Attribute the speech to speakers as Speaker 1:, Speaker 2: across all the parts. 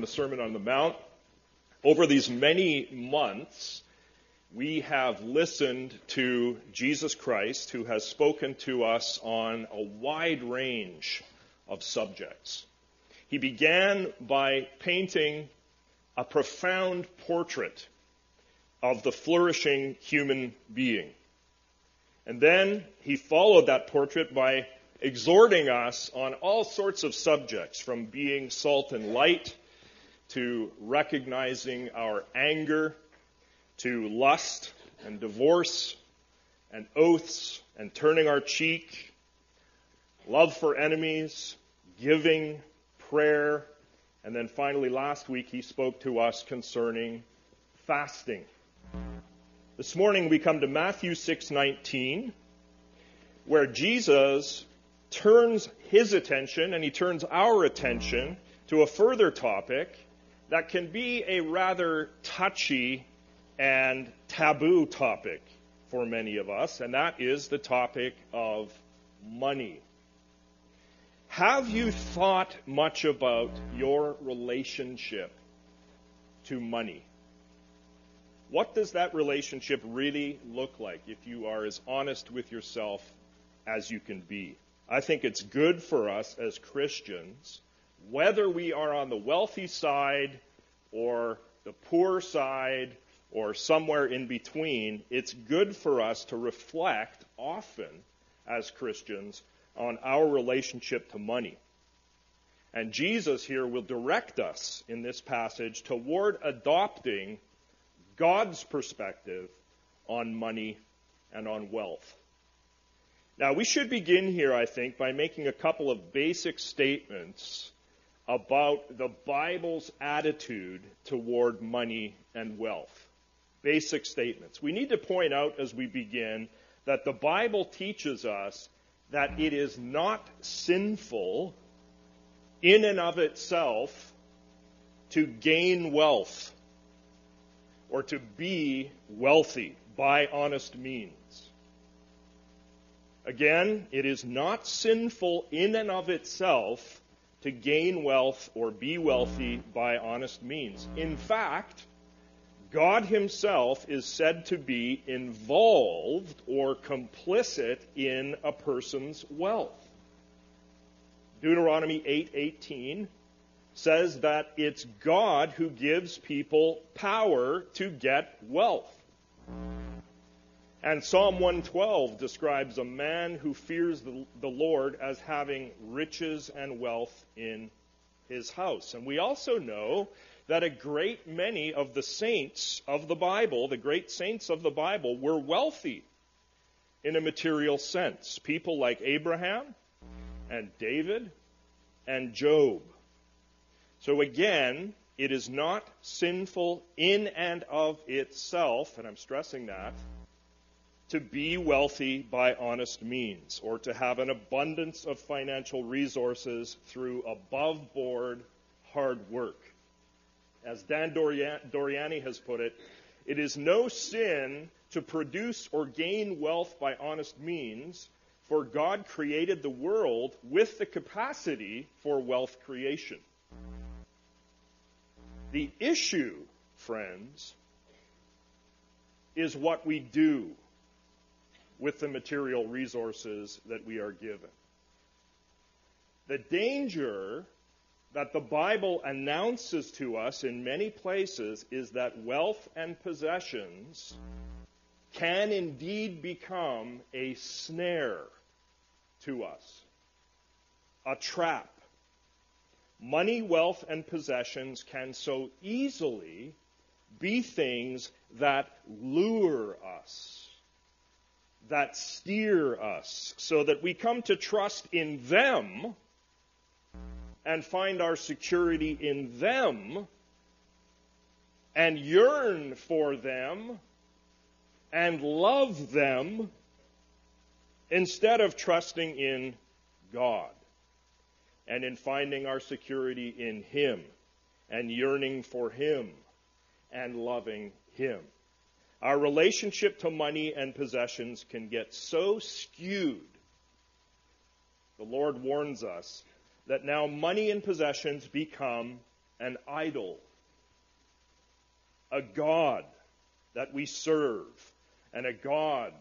Speaker 1: the Sermon on the Mount. Over these many months, we have listened to Jesus Christ, who has spoken to us on a wide range of subjects. He began by painting a profound portrait of the flourishing human being. And then he followed that portrait by exhorting us on all sorts of subjects, from being salt and light to recognizing our anger, to lust and divorce and oaths and turning our cheek, love for enemies, giving, prayer, and then finally last week he spoke to us concerning fasting. This morning we come to Matthew 6:19 where Jesus turns his attention and he turns our attention to a further topic that can be a rather touchy and taboo topic for many of us, and that is the topic of money. Have you thought much about your relationship to money? What does that relationship really look like if you are as honest with yourself as you can be? I think it's good for us as Christians whether we are on the wealthy side or the poor side or somewhere in between, it's good for us to reflect often as Christians on our relationship to money. And Jesus here will direct us in this passage toward adopting God's perspective on money and on wealth. Now, we should begin here, I think, by making a couple of basic statements about the Bible's attitude toward money and wealth. Basic statements. We need to point out as we begin that the Bible teaches us that it is not sinful in and of itself to gain wealth or to be wealthy by honest means. Again, it is not sinful in and of itself to gain wealth or be wealthy by honest means. In fact, God Himself is said to be involved or complicit in a person's wealth. Deuteronomy 8:18 says that it's God who gives people power to get wealth. And Psalm 112 describes a man who fears the, the, Lord as having riches and wealth in his house. And we also know that a great many of the saints of the Bible, the great saints of the Bible, were wealthy in a material sense. People like Abraham and David and Job. So again, it is not sinful in and of itself, and I'm stressing that to be wealthy by honest means or to have an abundance of financial resources through above board hard work. As Dan Doriani has put it, it is no sin to produce or gain wealth by honest means, for God created the world with the capacity for wealth creation. The issue, friends, is what we do with the material resources that we are given. The danger that the Bible announces to us in many places is that wealth and possessions can indeed become a snare to us, a trap. Money, wealth, and possessions can so easily be things that lure us that steer us so that we come to trust in them and find our security in them and yearn for them and love them instead of trusting in God and in finding our security in Him and yearning for Him and loving Him. Our relationship to money and possessions can get so skewed. The Lord warns us that now money and possessions become an idol, a God that we serve, and a God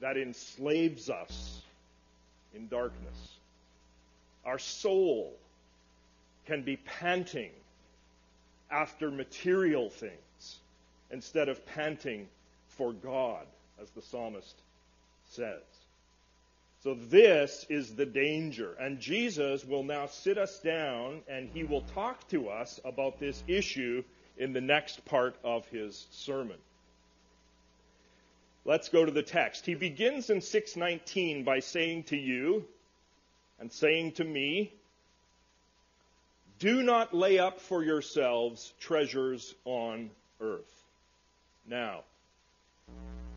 Speaker 1: that enslaves us in darkness. Our soul can be panting after material things instead of panting for God, as the psalmist says. So this is the danger. And Jesus will now sit us down and he will talk to us about this issue in the next part of his sermon. Let's go to the text. He begins in 619 by saying to you and saying to me, do not lay up for yourselves treasures on earth. Now,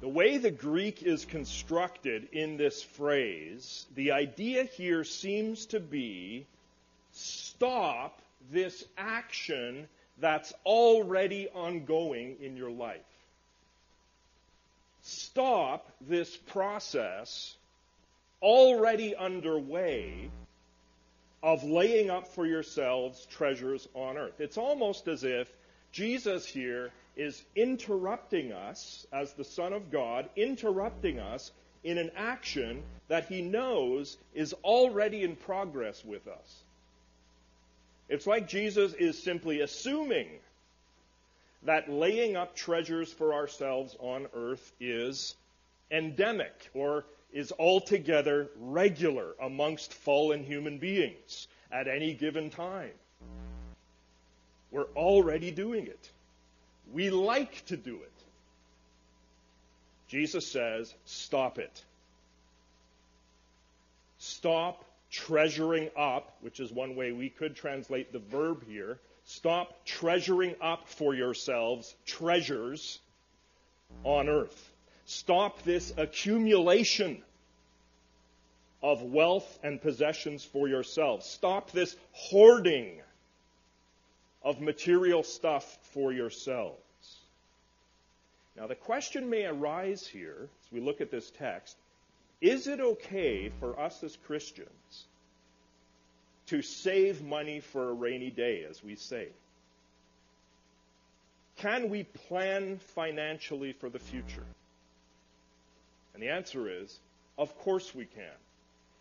Speaker 1: the way the Greek is constructed in this phrase, the idea here seems to be stop this action that's already ongoing in your life. Stop this process already underway of laying up for yourselves treasures on earth. It's almost as if Jesus here is interrupting us as the Son of God, interrupting us in an action that he knows is already in progress with us. It's like Jesus is simply assuming that laying up treasures for ourselves on earth is endemic or is altogether regular amongst fallen human beings at any given time. We're already doing it. We like to do it. Jesus says, stop it. Stop treasuring up, which is one way we could translate the verb here. Stop treasuring up for yourselves treasures on earth. Stop this accumulation of wealth and possessions for yourselves. Stop this hoarding of material stuff for yourselves. Now, the question may arise here as we look at this text is it okay for us as Christians to save money for a rainy day, as we say? Can we plan financially for the future? And the answer is, of course we can.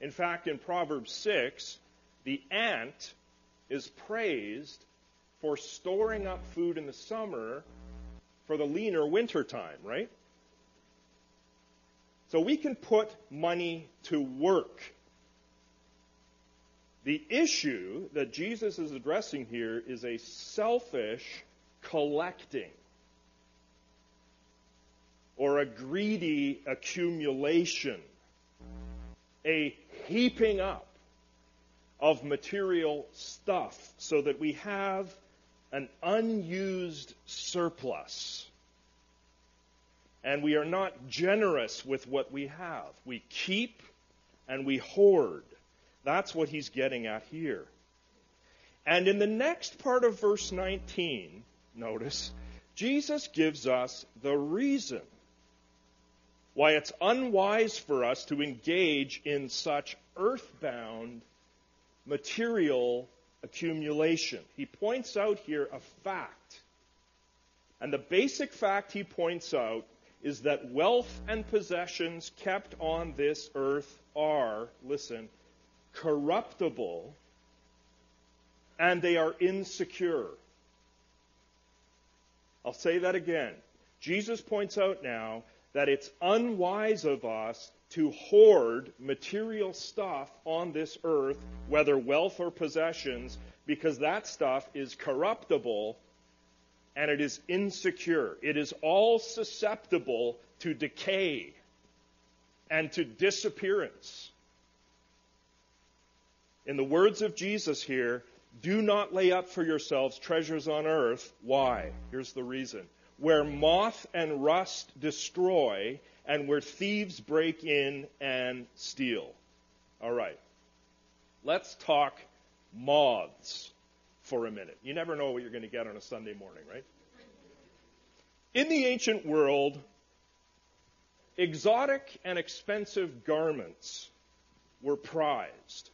Speaker 1: In fact, in Proverbs 6, the ant is praised for storing up food in the summer for the leaner winter time, right? So we can put money to work. The issue that Jesus is addressing here is a selfish collecting or a greedy accumulation, a heaping up of material stuff so that we have an unused surplus. And we are not generous with what we have. We keep and we hoard. That's what he's getting at here. And in the next part of verse 19, notice, Jesus gives us the reason why it's unwise for us to engage in such earthbound material accumulation. He points out here a fact. And the basic fact he points out is that wealth and possessions kept on this earth are, listen, corruptible and they are insecure. I'll say that again. Jesus points out now that it's unwise of us to hoard material stuff on this earth, whether wealth or possessions, because that stuff is corruptible and it is insecure. It is all susceptible to decay and to disappearance. In the words of Jesus here, do not lay up for yourselves treasures on earth. Why? Here's the reason. Where moth and rust destroy and where thieves break in and steal. All right. Let's talk moths for a minute. You never know what you're going to get on a Sunday morning, right? In the ancient world, exotic and expensive garments were prized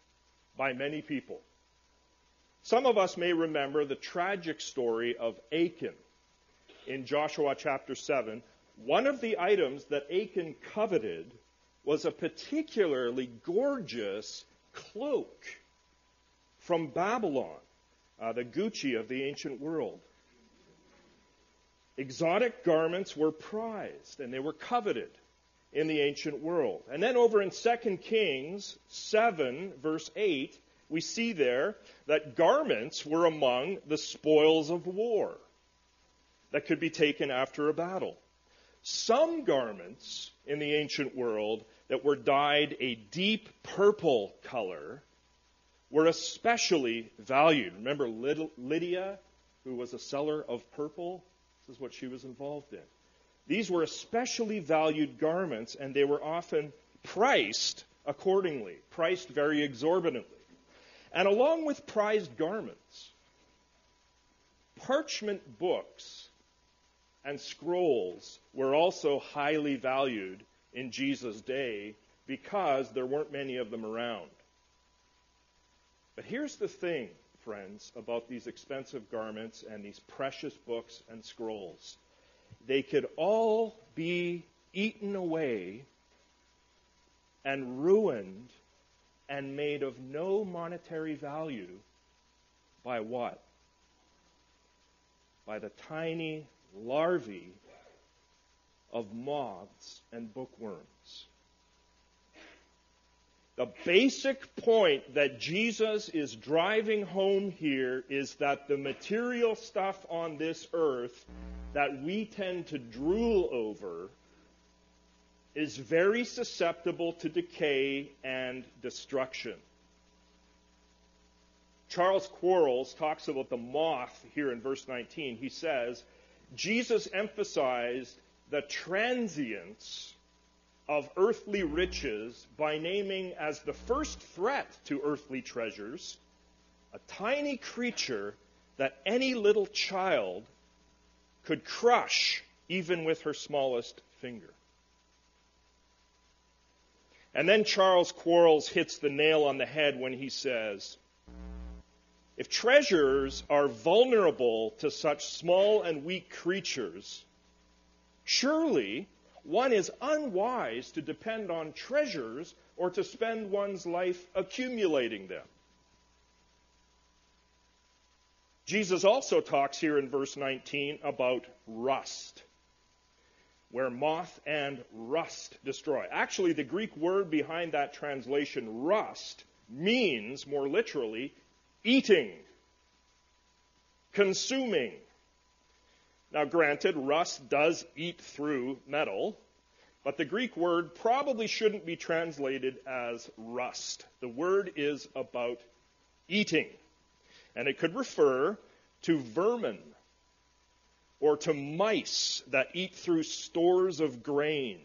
Speaker 1: by many people. Some of us may remember the tragic story of Achan in Joshua chapter 7. One of the items that Achan coveted was a particularly gorgeous cloak from Babylon, uh, the Gucci of the ancient world. Exotic garments were prized and they were coveted in the ancient world. And then over in 2 Kings 7, verse 8, we see there that garments were among the spoils of war that could be taken after a battle. Some garments in the ancient world that were dyed a deep purple color were especially valued. Remember Lydia, who was a seller of purple? This is what she was involved in. These were especially valued garments, and they were often priced accordingly, priced very exorbitantly. And along with prized garments, parchment books and scrolls were also highly valued in Jesus' day because there weren't many of them around. But here's the thing, friends, about these expensive garments and these precious books and scrolls. They could all be eaten away and ruined and made of no monetary value by what? By the tiny larvae of moths and bookworms. The basic point that Jesus is driving home here is that the material stuff on this earth that we tend to drool over is very susceptible to decay and destruction. Charles Quarles talks about the moth here in verse 19. He says, Jesus emphasized the transience of earthly riches by naming as the first threat to earthly treasures a tiny creature that any little child could crush even with her smallest finger. And then Charles Quarles hits the nail on the head when he says, if treasures are vulnerable to such small and weak creatures, surely one is unwise to depend on treasures or to spend one's life accumulating them. Jesus also talks here in verse 19 about rust, where moth and rust destroy. Actually, the Greek word behind that translation, rust, means more literally eating, consuming, now, granted, rust does eat through metal, but the Greek word probably shouldn't be translated as rust. The word is about eating, and it could refer to vermin or to mice that eat through stores of grain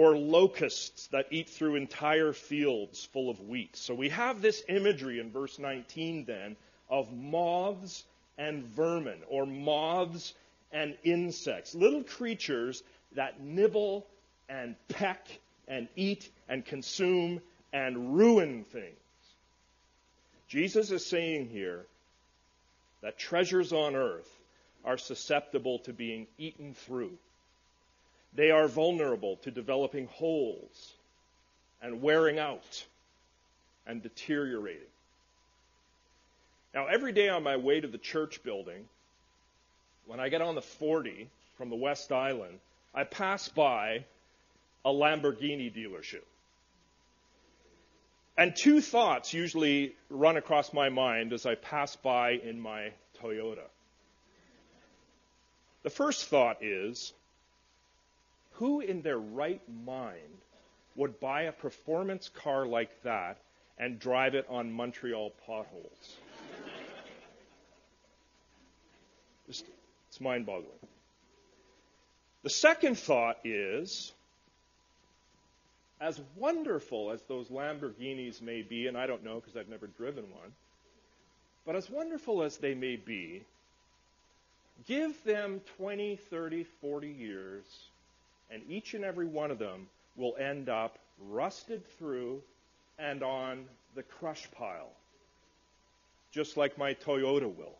Speaker 1: or locusts that eat through entire fields full of wheat. So we have this imagery in verse 19 then of moths and vermin, or moths and insects, little creatures that nibble and peck and eat and consume and ruin things. Jesus is saying here that treasures on earth are susceptible to being eaten through. They are vulnerable to developing holes and wearing out and deteriorating. Now, every day on my way to the church building, when I get on the 40 from the West Island, I pass by a Lamborghini dealership. And two thoughts usually run across my mind as I pass by in my Toyota. The first thought is who in their right mind would buy a performance car like that and drive it on Montreal potholes? Just, it's mind boggling. The second thought is as wonderful as those Lamborghinis may be, and I don't know because I've never driven one, but as wonderful as they may be, give them 20, 30, 40 years, and each and every one of them will end up rusted through and on the crush pile just like my Toyota will.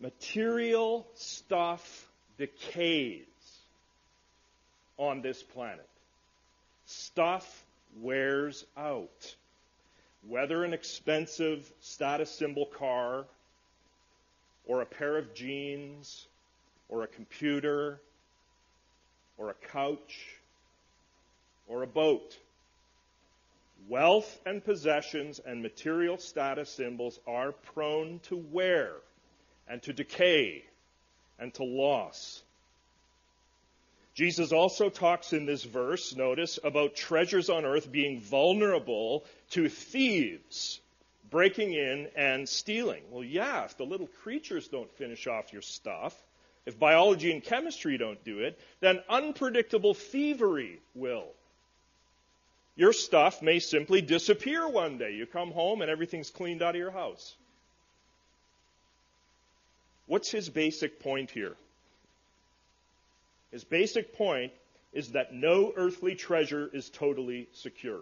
Speaker 1: Material stuff decays on this planet. Stuff wears out. Whether an expensive status symbol car, or a pair of jeans, or a computer, or a couch, or a boat. Wealth and possessions and material status symbols are prone to wear and to decay and to loss. Jesus also talks in this verse, notice, about treasures on earth being vulnerable to thieves breaking in and stealing. Well, yeah, if the little creatures don't finish off your stuff, if biology and chemistry don't do it, then unpredictable thievery will. Your stuff may simply disappear one day. You come home and everything's cleaned out of your house. What's his basic point here? His basic point is that no earthly treasure is totally secure.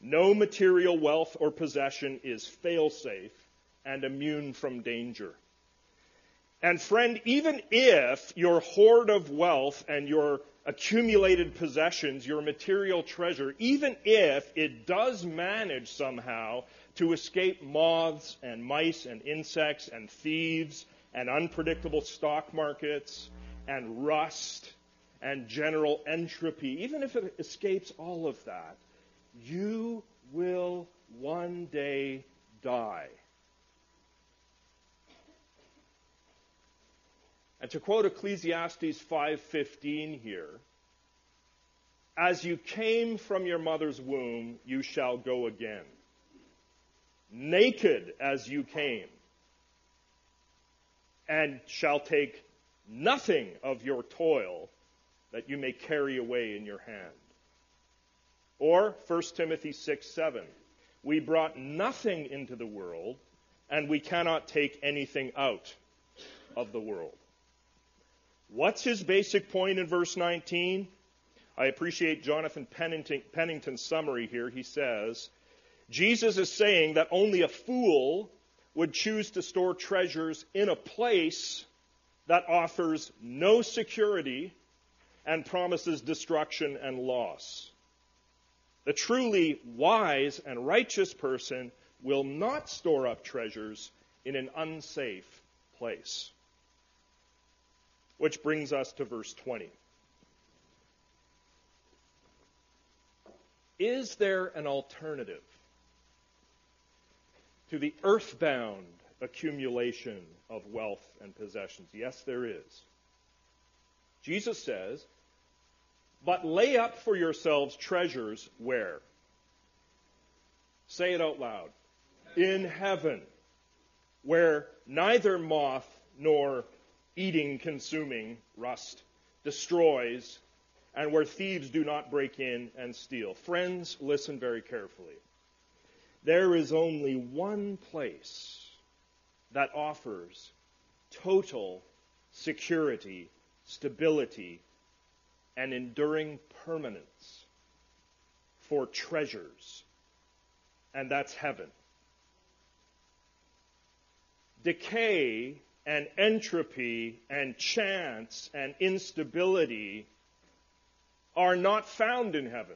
Speaker 1: No material wealth or possession is fail safe and immune from danger. And friend, even if your hoard of wealth and your accumulated possessions, your material treasure, even if it does manage somehow to escape moths and mice and insects and thieves and unpredictable stock markets and rust and general entropy, even if it escapes all of that, you will one day die. And to quote Ecclesiastes 5:15 here, as you came from your mother's womb, you shall go again. Naked as you came, and shall take nothing of your toil that you may carry away in your hand. Or 1 Timothy 6 7. We brought nothing into the world, and we cannot take anything out of the world. What's his basic point in verse 19? I appreciate Jonathan Pennington, Pennington's summary here. He says, Jesus is saying that only a fool would choose to store treasures in a place that offers no security and promises destruction and loss. The truly wise and righteous person will not store up treasures in an unsafe place. Which brings us to verse 20. Is there an alternative to the earthbound accumulation of wealth and possessions? Yes, there is. Jesus says, But lay up for yourselves treasures where? Say it out loud. In heaven, where neither moth nor eating, consuming rust destroys, and where thieves do not break in and steal. Friends, listen very carefully. There is only one place that offers total security, stability, and enduring permanence for treasures, and that's heaven. Decay and entropy and chance and instability are not found in heaven.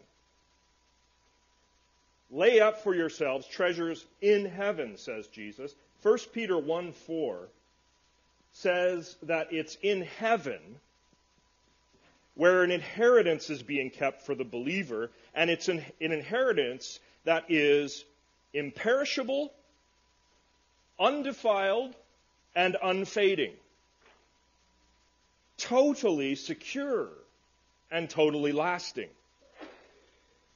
Speaker 1: Lay up for yourselves treasures in heaven, says Jesus. 1 Peter 1 4 says that it's in heaven where an inheritance is being kept for the believer, and it's an, an inheritance that is imperishable, undefiled, and unfading. Totally secure and totally lasting.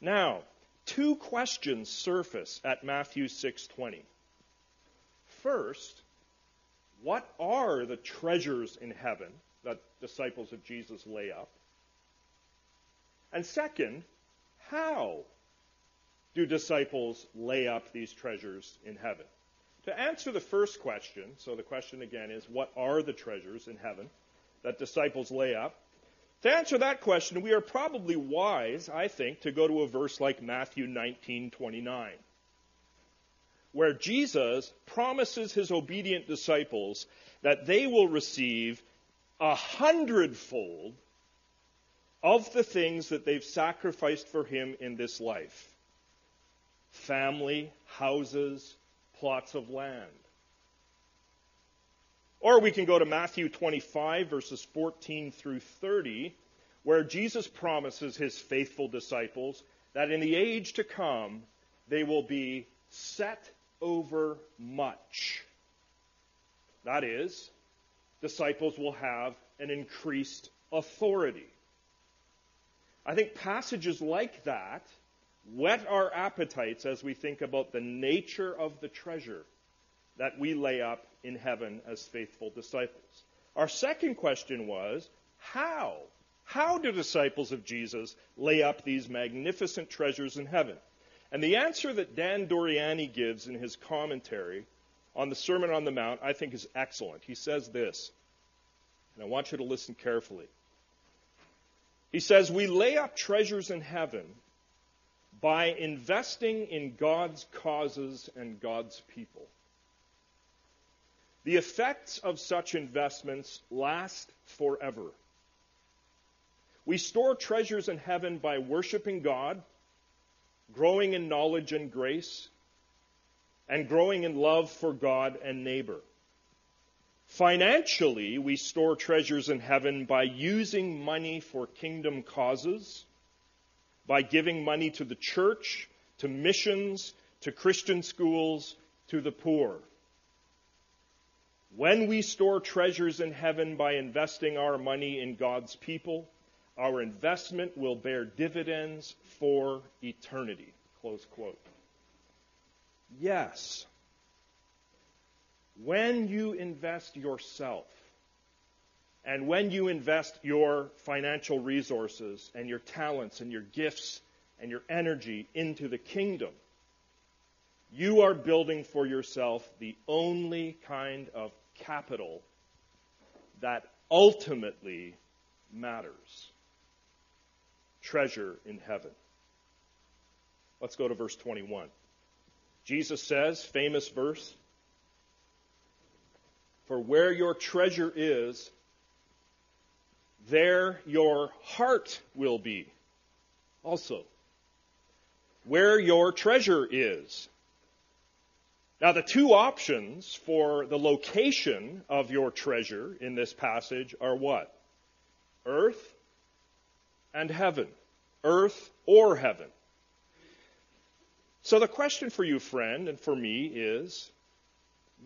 Speaker 1: Now, two questions surface at Matthew 6:20. First, what are the treasures in heaven that disciples of Jesus lay up? And second, how do disciples lay up these treasures in heaven? To answer the first question, so the question again is, what are the treasures in heaven that disciples lay up? To answer that question, we are probably wise, I think, to go to a verse like Matthew 19:29, where Jesus promises his obedient disciples that they will receive a hundredfold of the things that they've sacrificed for him in this life family, houses, plots of land. Or we can go to Matthew 25, verses 14 through 30, where Jesus promises his faithful disciples that in the age to come, they will be set over much. That is, disciples will have an increased authority. I think passages like that whet our appetites as we think about the nature of the treasure that we lay up in heaven as faithful disciples. Our second question was how? How do disciples of Jesus lay up these magnificent treasures in heaven? And the answer that Dan Doriani gives in his commentary on the Sermon on the Mount, I think, is excellent. He says this, and I want you to listen carefully. He says, We lay up treasures in heaven by investing in God's causes and God's people. The effects of such investments last forever. We store treasures in heaven by worshiping God, growing in knowledge and grace, and growing in love for God and neighbor. Financially, we store treasures in heaven by using money for kingdom causes, by giving money to the church, to missions, to Christian schools, to the poor. When we store treasures in heaven by investing our money in God's people, our investment will bear dividends for eternity. Close quote. Yes. When you invest yourself, and when you invest your financial resources and your talents and your gifts and your energy into the kingdom, you are building for yourself the only kind of capital that ultimately matters treasure in heaven. Let's go to verse 21. Jesus says, famous verse, For where your treasure is, there your heart will be. Also, where your treasure is, now, the two options for the location of your treasure in this passage are what? Earth and heaven. Earth or heaven. So the question for you, friend, and for me is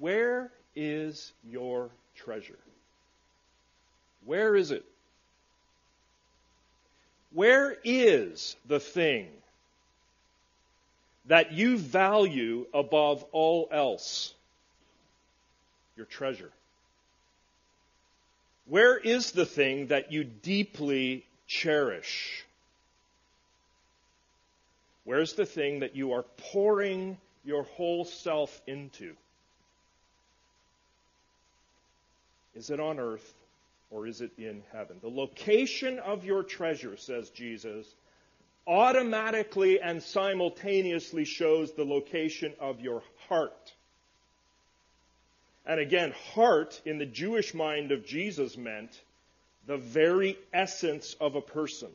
Speaker 1: where is your treasure? Where is it? Where is the thing that you value above all else your treasure? Where is the thing that you deeply cherish? Where's the thing that you are pouring your whole self into? Is it on earth or is it in heaven? The location of your treasure, says Jesus, automatically and simultaneously shows the location of your heart. And again, heart in the Jewish mind of Jesus meant the very essence of a person,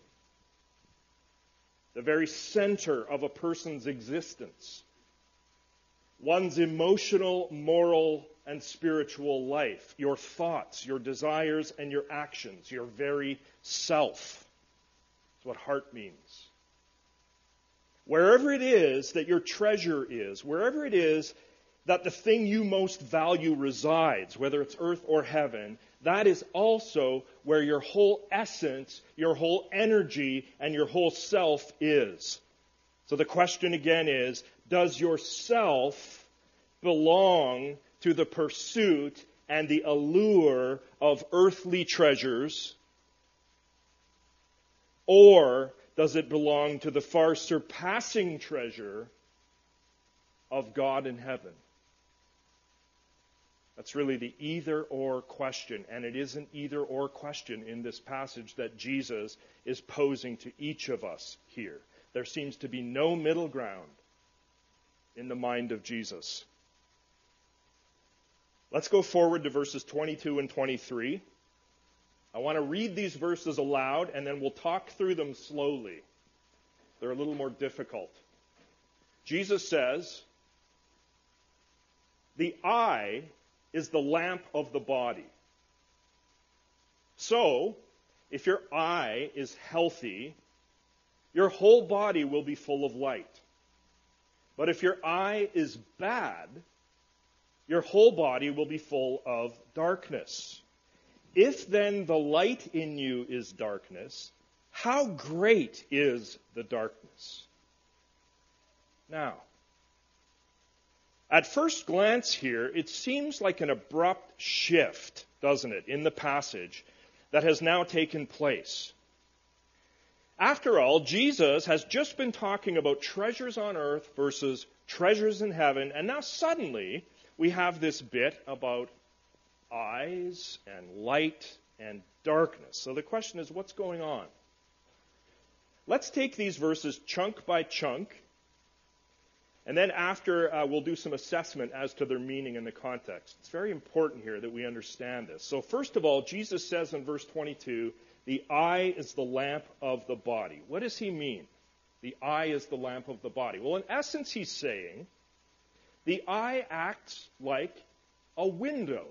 Speaker 1: the very center of a person's existence, one's emotional, moral, and spiritual life, your thoughts, your desires, and your actions, your very self. That's what heart means. Wherever it is that your treasure is, wherever it is that the thing you most value resides, whether it's earth or heaven, that is also where your whole essence, your whole energy, and your whole self is. So the question again is, does your self belong to the pursuit and the allure of earthly treasures? Or does it belong to the far surpassing treasure of God in heaven? That's really the either or question. And it is an either or question in this passage that Jesus is posing to each of us here. There seems to be no middle ground in the mind of Jesus. Let's go forward to verses 22 and 23. I want to read these verses aloud and then we'll talk through them slowly. They're a little more difficult. Jesus says, The eye is the lamp of the body. So, if your eye is healthy, your whole body will be full of light. But if your eye is bad, your whole body will be full of darkness. If then the light in you is darkness, how great is the darkness? Now, at first glance here, it seems like an abrupt shift, doesn't it, in the passage that has now taken place. After all, Jesus has just been talking about treasures on earth versus treasures in heaven, and now suddenly we have this bit about eyes and light and darkness. So the question is, what's going on? Let's take these verses chunk by chunk and then after, uh, we'll do some assessment as to their meaning in the context. It's very important here that we understand this. So, first of all, Jesus says in verse 22, the eye is the lamp of the body. What does he mean? The eye is the lamp of the body. Well, in essence, he's saying the eye acts like a window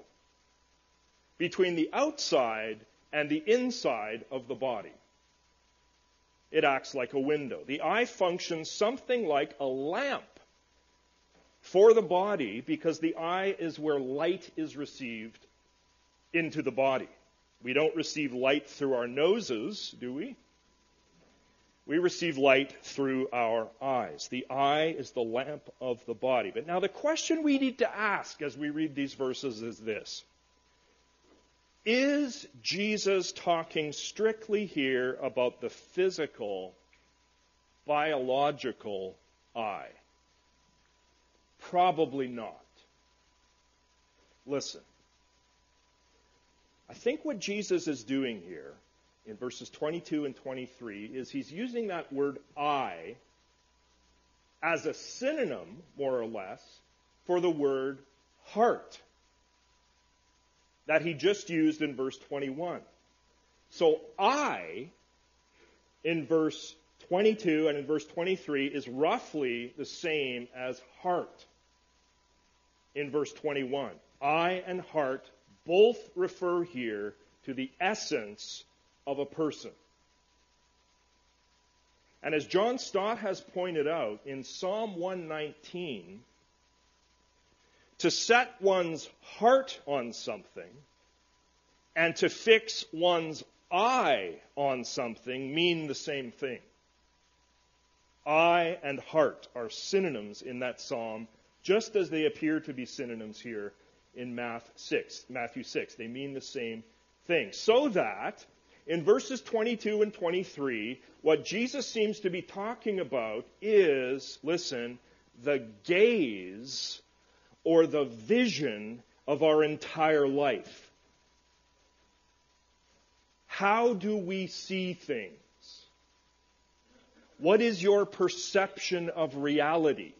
Speaker 1: between the outside and the inside of the body. It acts like a window. The eye functions something like a lamp for the body because the eye is where light is received into the body. We don't receive light through our noses, do we? We receive light through our eyes. The eye is the lamp of the body. But now the question we need to ask as we read these verses is this. Is Jesus talking strictly here about the physical, biological eye? Probably not. Listen. I think what Jesus is doing here in verses 22 and 23 is he's using that word I as a synonym, more or less, for the word heart that he just used in verse 21. So eye, in verse 22 and in verse 23, is roughly the same as heart in verse 21. eye and heart both refer here to the essence of a person. And as John Stott has pointed out in Psalm 119, to set one's heart on something and to fix one's eye on something mean the same thing. Eye and heart are synonyms in that psalm just as they appear to be synonyms here in Matthew 6. Matthew 6. They mean the same thing. So that in verses 22 and 23, what Jesus seems to be talking about is, listen, the gaze or the vision of our entire life. How do we see things? What is your perception of reality?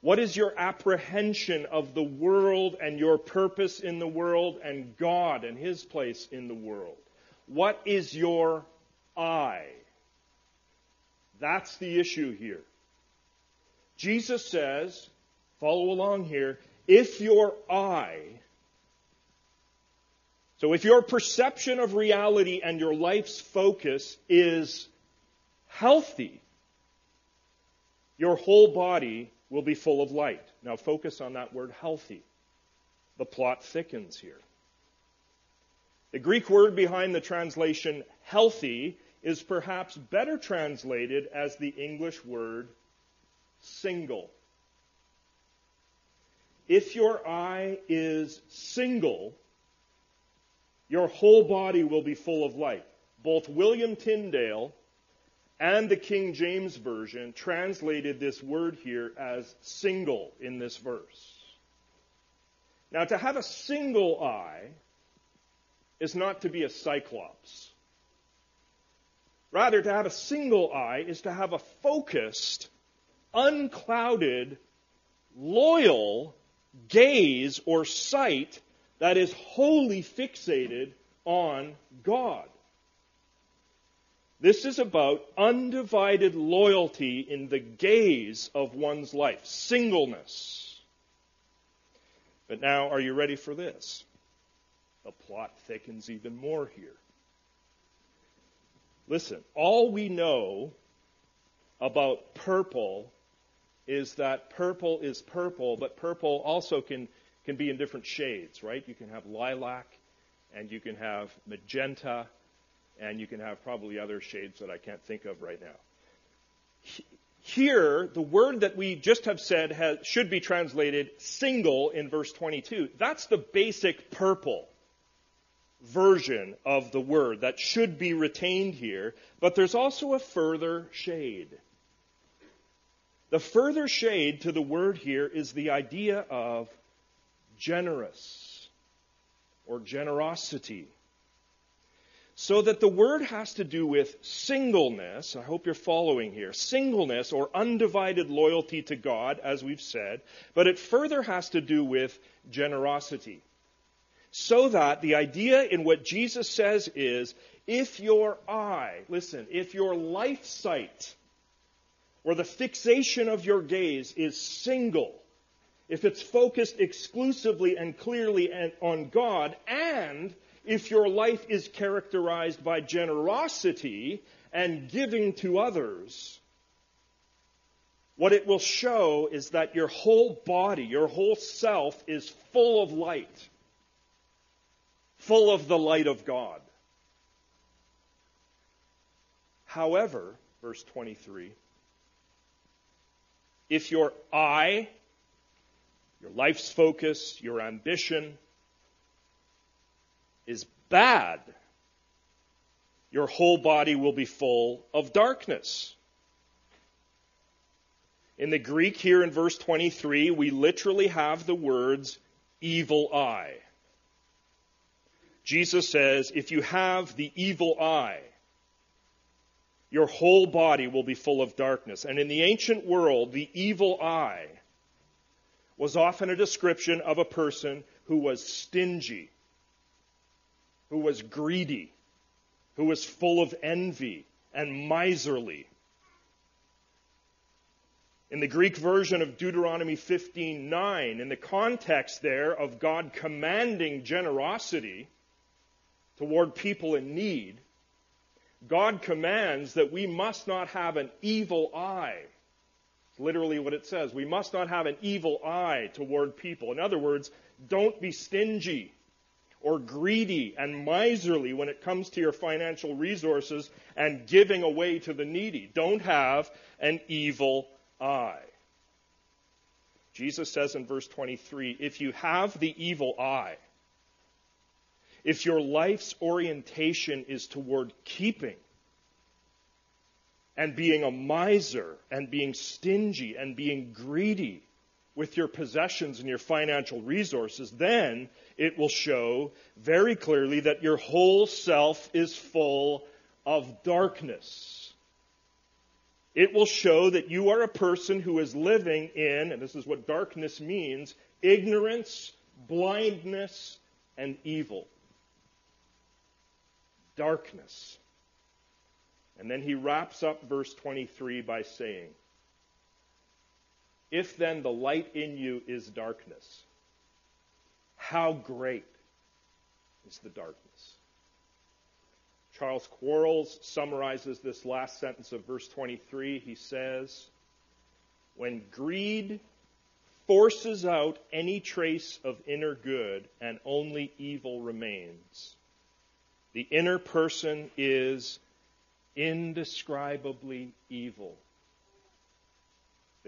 Speaker 1: What is your apprehension of the world and your purpose in the world and God and His place in the world? What is your eye? That's the issue here. Jesus says, follow along here, if your eye, so if your perception of reality and your life's focus is healthy, your whole body will be full of light. Now focus on that word healthy. The plot thickens here. The Greek word behind the translation healthy is perhaps better translated as the English word single. If your eye is single, your whole body will be full of light. Both William Tyndale and the King James Version translated this word here as single in this verse. Now, to have a single eye is not to be a cyclops. Rather, to have a single eye is to have a focused, unclouded, loyal gaze or sight that is wholly fixated on God. This is about undivided loyalty in the gaze of one's life, singleness. But now, are you ready for this? The plot thickens even more here. Listen, all we know about purple is that purple is purple, but purple also can, can be in different shades, right? You can have lilac, and you can have magenta, and you can have probably other shades that I can't think of right now. Here, the word that we just have said has, should be translated single in verse 22. That's the basic purple version of the word that should be retained here, but there's also a further shade. The further shade to the word here is the idea of generous or generosity. So that the word has to do with singleness. I hope you're following here. Singleness or undivided loyalty to God, as we've said. But it further has to do with generosity. So that the idea in what Jesus says is if your eye, listen, if your life sight or the fixation of your gaze is single, if it's focused exclusively and clearly on God, and if your life is characterized by generosity and giving to others, what it will show is that your whole body, your whole self is full of light full of the light of God. However, verse 23, if your eye, your life's focus, your ambition is bad, your whole body will be full of darkness. In the Greek here in verse 23, we literally have the words evil eye. Jesus says, if you have the evil eye, your whole body will be full of darkness. And in the ancient world, the evil eye was often a description of a person who was stingy, who was greedy, who was full of envy and miserly. In the Greek version of Deuteronomy 15:9, in the context there of God commanding generosity, toward people in need, God commands that we must not have an evil eye. It's literally what it says. We must not have an evil eye toward people. In other words, don't be stingy or greedy and miserly when it comes to your financial resources and giving away to the needy. Don't have an evil eye. Jesus says in verse 23 if you have the evil eye, if your life's orientation is toward keeping and being a miser and being stingy and being greedy with your possessions and your financial resources, then it will show very clearly that your whole self is full of darkness. It will show that you are a person who is living in, and this is what darkness means, ignorance, blindness, and evil darkness. And then he wraps up verse 23 by saying, If then the light in you is darkness, how great is the darkness? Charles Quarles summarizes this last sentence of verse 23. He says, When greed forces out any trace of inner good and only evil remains, the inner person is indescribably evil.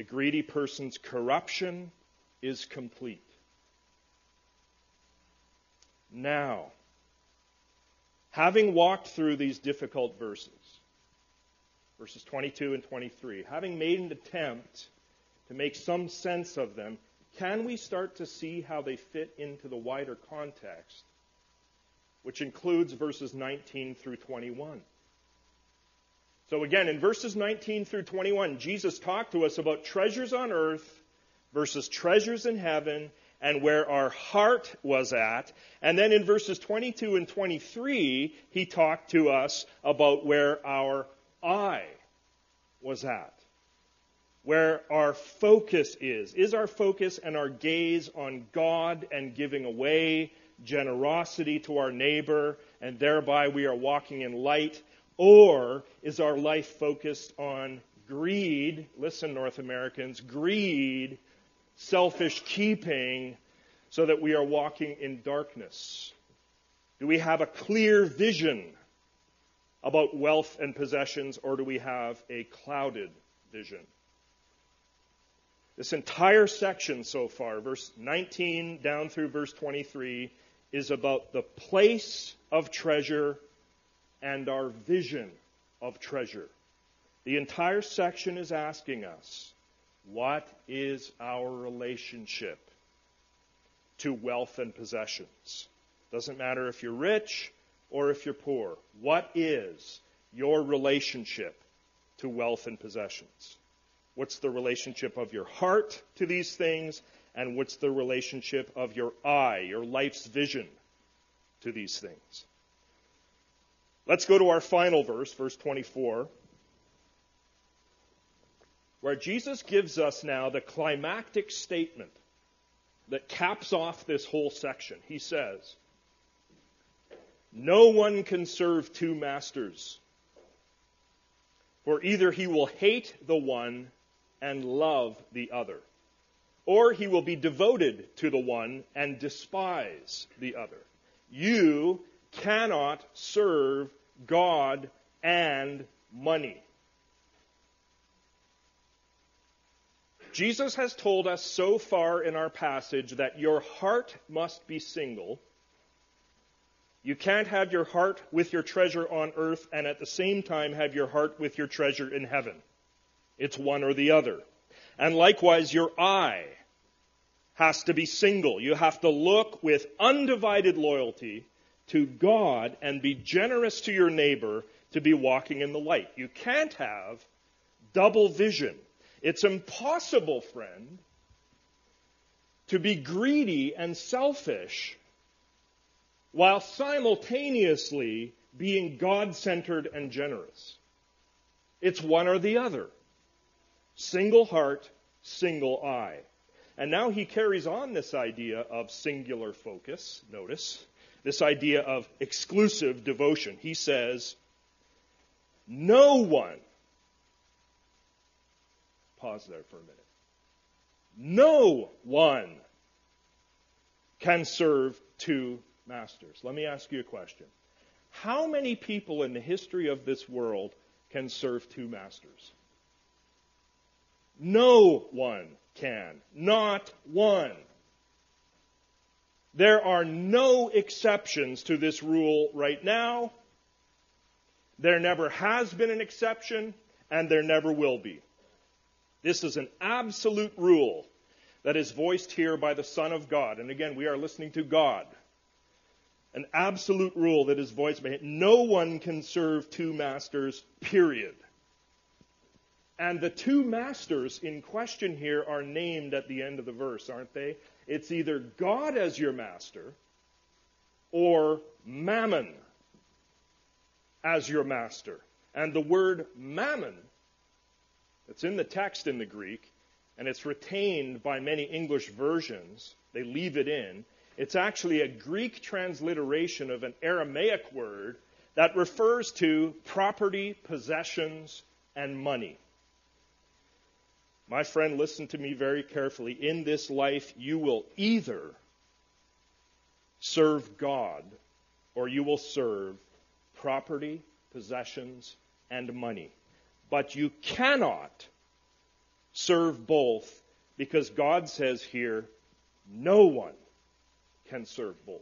Speaker 1: The greedy person's corruption is complete. Now, having walked through these difficult verses, verses 22 and 23, having made an attempt to make some sense of them, can we start to see how they fit into the wider context, which includes verses 19 through 21? So again, in verses 19 through 21, Jesus talked to us about treasures on earth versus treasures in heaven and where our heart was at. And then in verses 22 and 23, he talked to us about where our eye was at. Where our focus is. Is our focus and our gaze on God and giving away generosity to our neighbor, and thereby we are walking in light? Or is our life focused on greed? Listen, North Americans, greed selfish keeping so that we are walking in darkness? Do we have a clear vision about wealth and possessions, or do we have a clouded vision? This entire section so far, verse 19 down through verse 23, is about the place of treasure and our vision of treasure. The entire section is asking us what is our relationship to wealth and possessions? Doesn't matter if you're rich or if you're poor. What is your relationship to wealth and possessions? What's the relationship of your heart to these things? And what's the relationship of your eye, your life's vision to these things? Let's go to our final verse, verse 24 where Jesus gives us now the climactic statement that caps off this whole section. He says, No one can serve two masters, for either he will hate the one and love the other, or he will be devoted to the one and despise the other. You cannot serve God and money. Jesus has told us so far in our passage that your heart must be single. You can't have your heart with your treasure on earth and at the same time have your heart with your treasure in heaven. It's one or the other. And likewise, your eye has to be single. You have to look with undivided loyalty to God and be generous to your neighbor to be walking in the light. You can't have double vision. It's impossible, friend, to be greedy and selfish while simultaneously being God centered and generous. It's one or the other. Single heart, single eye. And now he carries on this idea of singular focus, notice, this idea of exclusive devotion. He says, No one Pause there for a minute. No one can serve two masters. Let me ask you a question. How many people in the history of this world can serve two masters? No one can. Not one. There are no exceptions to this rule right now. There never has been an exception, and there never will be. This is an absolute rule that is voiced here by the Son of God. And again, we are listening to God. An absolute rule that is voiced by him. No one can serve two masters, period. And the two masters in question here are named at the end of the verse, aren't they? It's either God as your master or mammon as your master. And the word mammon it's in the text in the Greek, and it's retained by many English versions. They leave it in. It's actually a Greek transliteration of an Aramaic word that refers to property, possessions, and money. My friend, listen to me very carefully. In this life, you will either serve God or you will serve property, possessions, and money. But you cannot serve both because God says here, no one can serve both.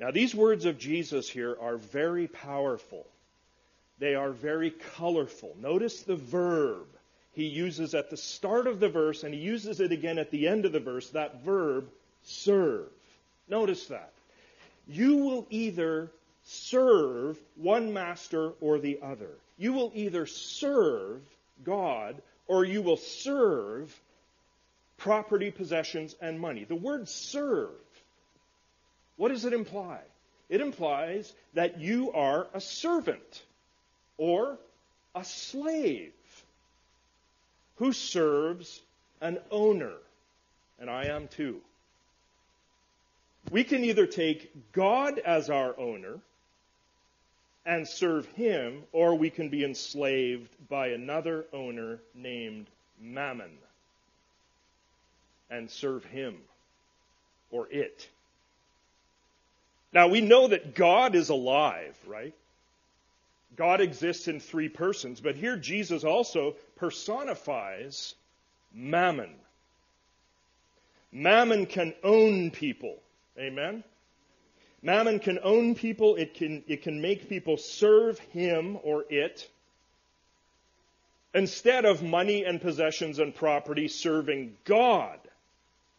Speaker 1: Now, these words of Jesus here are very powerful. They are very colorful. Notice the verb. He uses at the start of the verse and he uses it again at the end of the verse, that verb, serve. Notice that. You will either serve one master or the other. You will either serve God or you will serve property, possessions, and money. The word serve, what does it imply? It implies that you are a servant or a slave who serves an owner. And I am too. We can either take God as our owner and serve him, or we can be enslaved by another owner named Mammon and serve him or it. Now we know that God is alive, right? God exists in three persons, but here Jesus also personifies mammon. Mammon can own people. Amen? Mammon can own people. It can, it can make people serve him or it instead of money and possessions and property serving God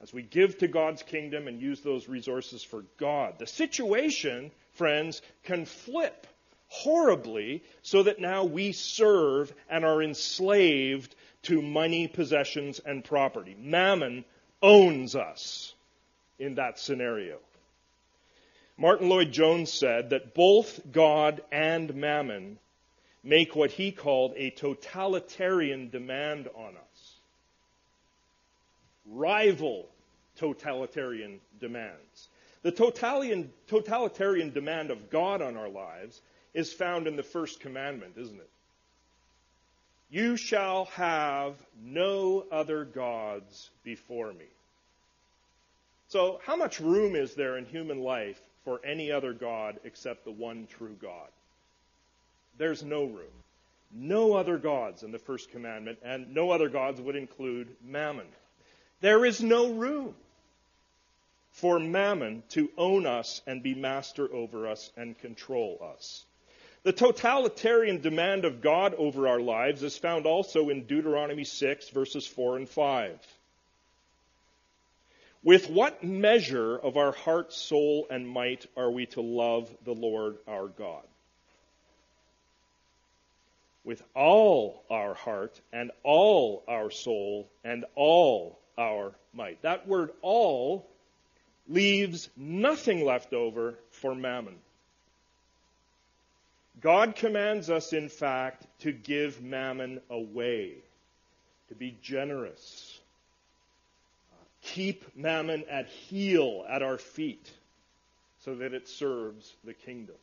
Speaker 1: as we give to God's kingdom and use those resources for God. The situation, friends, can flip horribly so that now we serve and are enslaved to money, possessions, and property. Mammon owns us in that scenario. Martyn Lloyd-Jones said that both God and mammon make what he called a totalitarian demand on us. Rival totalitarian demands. The totalitarian demand of God on our lives is found in the first commandment, isn't it? You shall have no other gods before me. So, how much room is there in human life for any other God except the one true God? There's no room. No other gods in the first commandment, and no other gods would include mammon. There is no room for mammon to own us and be master over us and control us. The totalitarian demand of God over our lives is found also in Deuteronomy 6, verses 4 and 5. With what measure of our heart, soul, and might are we to love the Lord our God? With all our heart and all our soul and all our might. That word all leaves nothing left over for mammon. God commands us, in fact, to give mammon away, to be generous. Keep mammon at heel at our feet so that it serves the kingdom.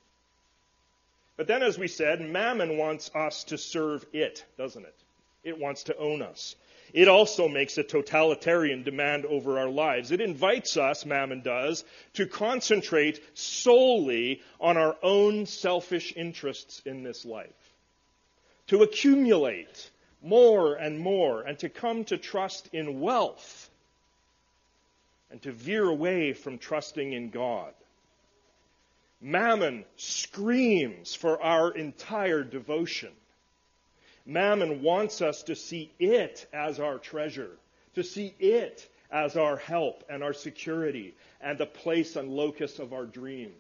Speaker 1: But then, as we said, mammon wants us to serve it, doesn't it? It wants to own us. It also makes a totalitarian demand over our lives. It invites us, Mammon does, to concentrate solely on our own selfish interests in this life. To accumulate more and more and to come to trust in wealth and to veer away from trusting in God. Mammon screams for our entire devotion. Mammon wants us to see it as our treasure, to see it as our help and our security and the place and locus of our dreams.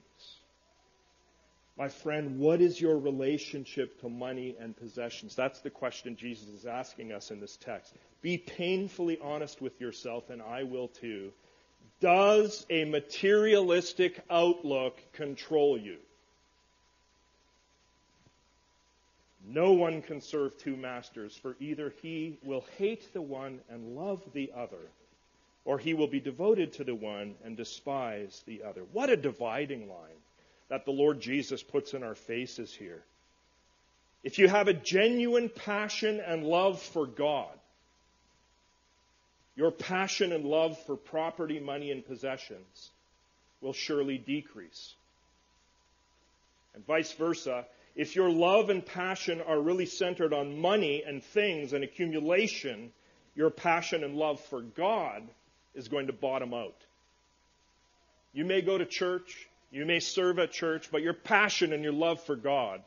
Speaker 1: My friend, what is your relationship to money and possessions? That's the question Jesus is asking us in this text. Be painfully honest with yourself, and I will too. Does a materialistic outlook control you? No one can serve two masters, for either he will hate the one and love the other, or he will be devoted to the one and despise the other. What a dividing line that the Lord Jesus puts in our faces here. If you have a genuine passion and love for God, your passion and love for property, money, and possessions will surely decrease. And vice versa, if your love and passion are really centered on money and things and accumulation, your passion and love for God is going to bottom out. You may go to church, you may serve at church, but your passion and your love for God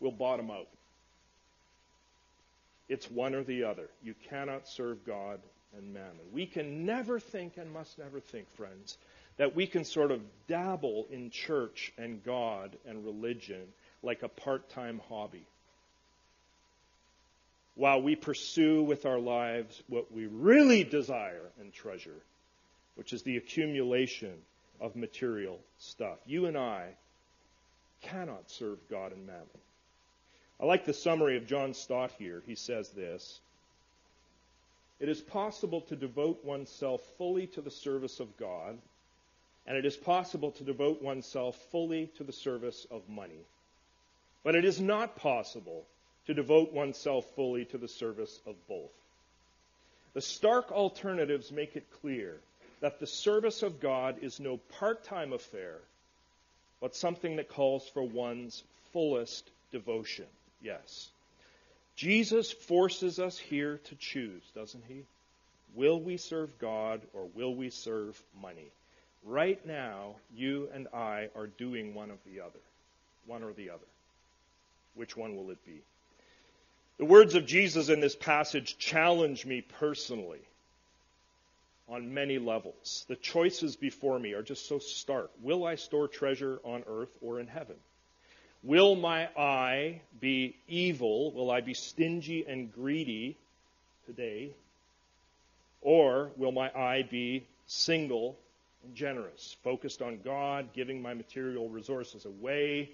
Speaker 1: will bottom out. It's one or the other. You cannot serve God and mammon. We can never think and must never think, friends, that we can sort of dabble in church and God and religion like a part time hobby. While we pursue with our lives what we really desire and treasure, which is the accumulation of material stuff. You and I cannot serve God and mammon. I like the summary of John Stott here. He says this It is possible to devote oneself fully to the service of God, and it is possible to devote oneself fully to the service of money. But it is not possible to devote oneself fully to the service of both. The stark alternatives make it clear that the service of God is no part time affair, but something that calls for one's fullest devotion. Yes. Jesus forces us here to choose, doesn't he? Will we serve God or will we serve money? Right now, you and I are doing one of the other. One or the other. Which one will it be? The words of Jesus in this passage challenge me personally on many levels. The choices before me are just so stark. Will I store treasure on earth or in heaven? Will my eye be evil? Will I be stingy and greedy today? Or will my eye be single and generous, focused on God, giving my material resources away?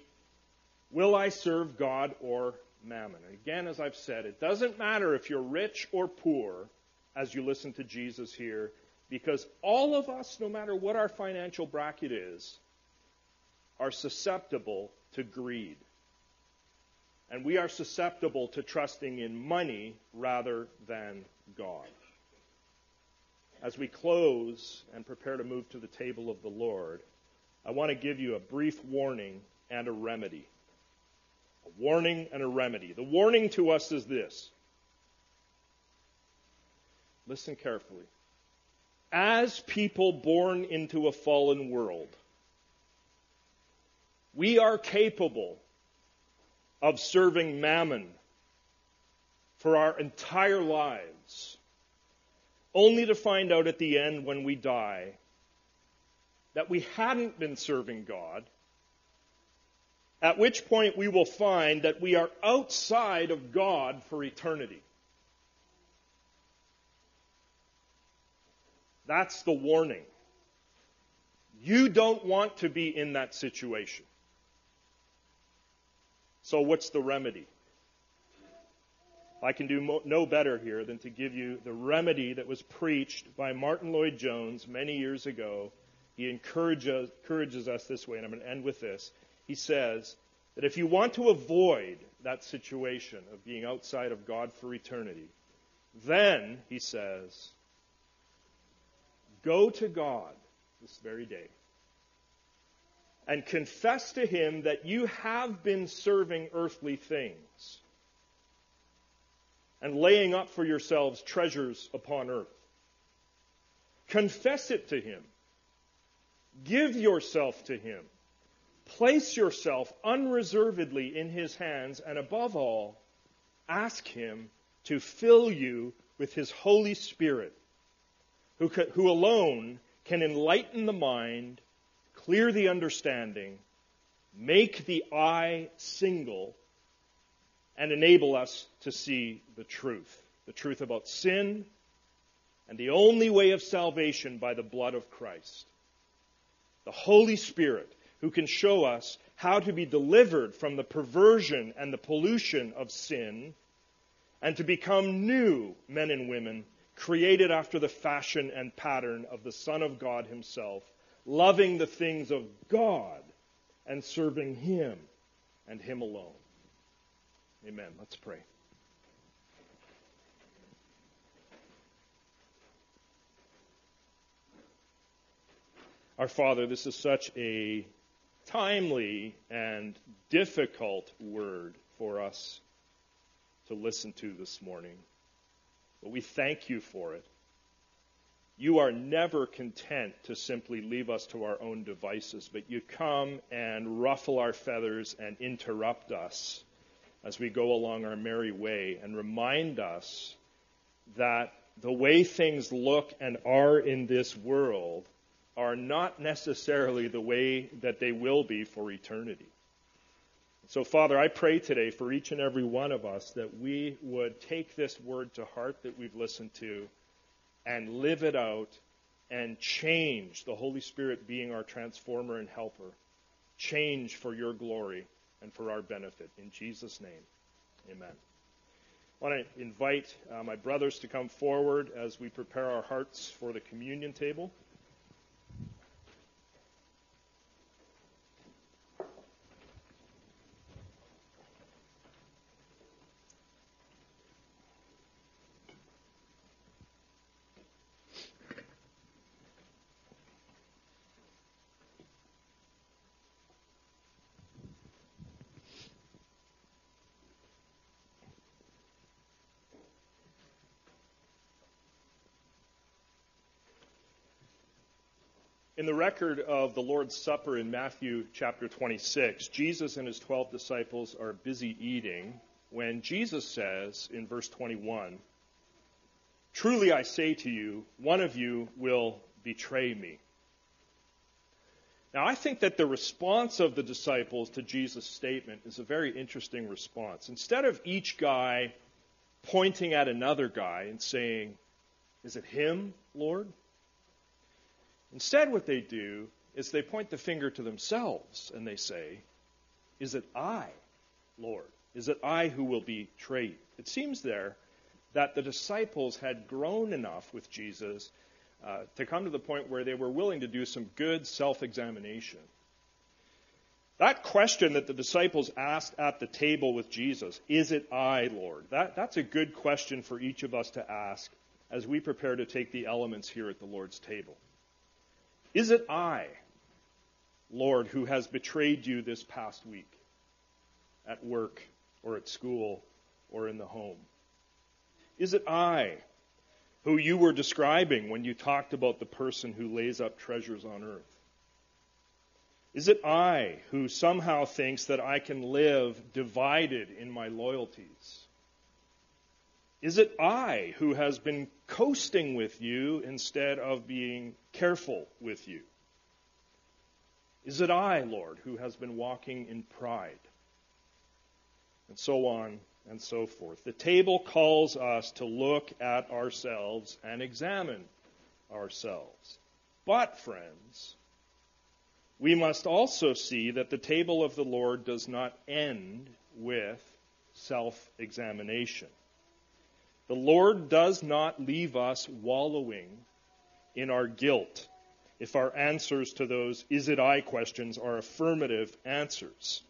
Speaker 1: Will I serve God or mammon? And again, as I've said, it doesn't matter if you're rich or poor as you listen to Jesus here, because all of us, no matter what our financial bracket is, are susceptible to greed. And we are susceptible to trusting in money rather than God. As we close and prepare to move to the table of the Lord, I want to give you a brief warning and a remedy. A warning and a remedy. The warning to us is this. Listen carefully. As people born into a fallen world, we are capable of serving mammon for our entire lives, only to find out at the end when we die that we hadn't been serving God, at which point we will find that we are outside of God for eternity. That's the warning. You don't want to be in that situation. So, what's the remedy? I can do no better here than to give you the remedy that was preached by Martyn Lloyd-Jones many years ago. He encourages, encourages us this way, and I'm going to end with this. He says that if you want to avoid that situation of being outside of God for eternity, then, he says, go to God this very day and confess to him that you have been serving earthly things and laying up for yourselves treasures upon earth. Confess it to him. Give yourself to him. Place yourself unreservedly in his hands, and above all, ask him to fill you with his Holy Spirit, who, who alone can enlighten the mind clear the understanding, make the eye single, and enable us to see the truth. The truth about sin and the only way of salvation by the blood of Christ. The Holy Spirit who can show us how to be delivered from the perversion and the pollution of sin and to become new men and women created after the fashion and pattern of the Son of God Himself loving the things of God and serving Him and Him alone. Amen. Let's pray. Our Father, this is such a timely and difficult word for us to listen to this morning. But we thank you for it. You are never content to simply leave us to our own devices, but you come and ruffle our feathers and interrupt us as we go along our merry way and remind us that the way things look and are in this world are not necessarily the way that they will be for eternity. So, Father, I pray today for each and every one of us that we would take this word to heart that we've listened to and live it out and change, the Holy Spirit being our transformer and helper, change for your glory and for our benefit. In Jesus' name, amen. I want to invite uh, my brothers to come forward as we prepare our hearts for the communion table. In the record of the Lord's Supper in Matthew chapter 26, Jesus and his 12 disciples are busy eating when Jesus says in verse 21, Truly I say to you, one of you will betray me. Now, I think that the response of the disciples to Jesus' statement is a very interesting response. Instead of each guy pointing at another guy and saying, Is it him, Lord? Instead, what they do is they point the finger to themselves and they say, Is it I, Lord? Is it I who will betray you? It seems there that the disciples had grown enough with Jesus uh, to come to the point where they were willing to do some good self examination. That question that the disciples asked at the table with Jesus, Is it I, Lord? That, that's a good question for each of us to ask as we prepare to take the elements here at the Lord's table. Is it I, Lord, who has betrayed you this past week at work or at school or in the home? Is it I who you were describing when you talked about the person who lays up treasures on earth? Is it I who somehow thinks that I can live divided in my loyalties? Is it I who has been coasting with you instead of being careful with you? Is it I, Lord, who has been walking in pride? And so on and so forth. The table calls us to look at ourselves and examine ourselves. But, friends, we must also see that the table of the Lord does not end with self examination. The Lord does not leave us wallowing in our guilt if our answers to those is it I questions are affirmative answers.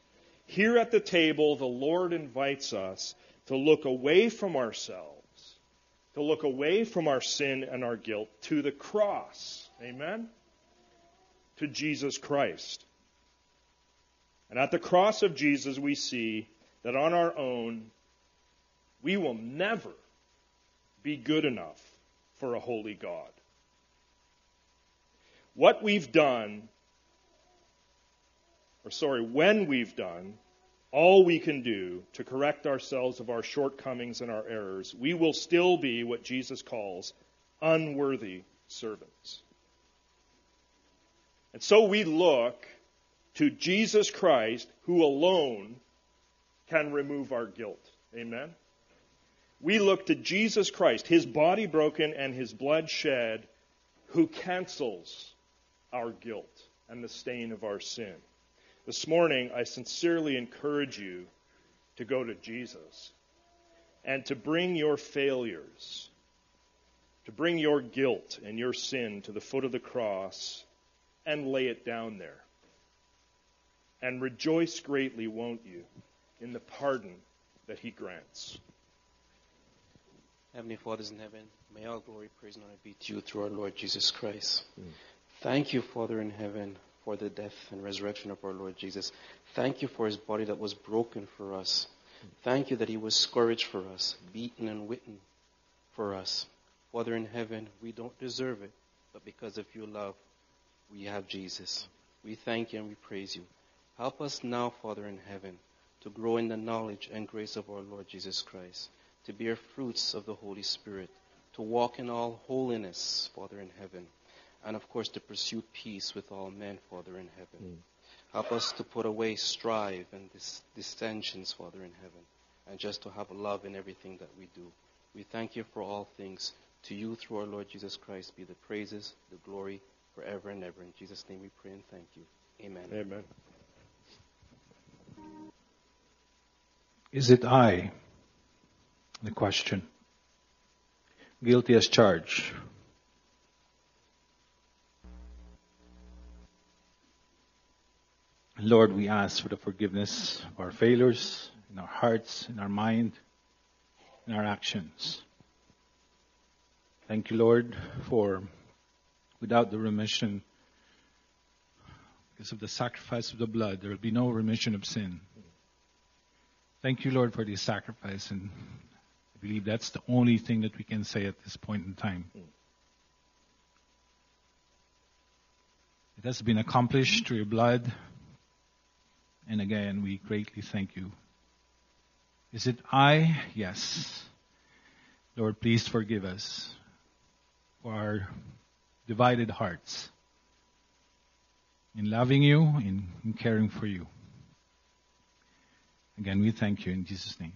Speaker 1: Here at the table, the Lord invites us to look away from ourselves, to look away from our sin and our guilt to the cross. Amen? To Jesus Christ. And at the cross of Jesus, we see that on our own, we will never be good enough for a holy God. What we've done, or sorry, when we've done all we can do to correct ourselves of our shortcomings and our errors, we will still be what Jesus calls unworthy servants. And so we look to Jesus Christ, who alone can remove our guilt. Amen? We look to Jesus Christ, his body broken and his blood shed, who cancels our guilt and the stain of our sin. This morning, I sincerely encourage you to go to Jesus and to bring your failures, to bring your guilt and your sin to the foot of the cross and lay it down there. And rejoice greatly, won't you, in the pardon that he grants.
Speaker 2: Heavenly Fathers in heaven, may all glory, praise, and honor be to you through our Lord Jesus Christ. Mm. Thank you, Father in heaven, for the death and resurrection of our Lord Jesus. Thank you for his body that was broken for us. Thank you that he was scourged for us, beaten and whipped for us. Father in heaven, we don't deserve it, but because of your love, we have Jesus. We thank you and we praise you. Help us now, Father in heaven, to grow in the knowledge and grace of our Lord Jesus Christ, to bear fruits of the Holy Spirit, to walk in all holiness, Father in heaven, and of course to pursue peace with all men, Father in heaven. Mm. Help us to put away strife and dis- dissensions, Father in heaven, and just to have love in everything that we do. We thank you for all things. To you, through our Lord Jesus Christ, be the praises, the glory, forever and ever. In Jesus' name we pray and thank you. Amen.
Speaker 1: Amen.
Speaker 3: Is it I? The question. Guilty as charged. Lord, we ask for the forgiveness of our failures in our hearts, in our mind, in our actions. Thank you, Lord, for without the remission, because of the sacrifice of the blood, there will be no remission of sin. Thank you, Lord, for this sacrifice, and believe that's the only thing that we can say at this point in time. It has been accomplished through your blood, and again, we greatly thank you. Is it I? Yes. Lord, please forgive us for our divided hearts in loving you, in, in caring for you. Again, we thank you in Jesus' name.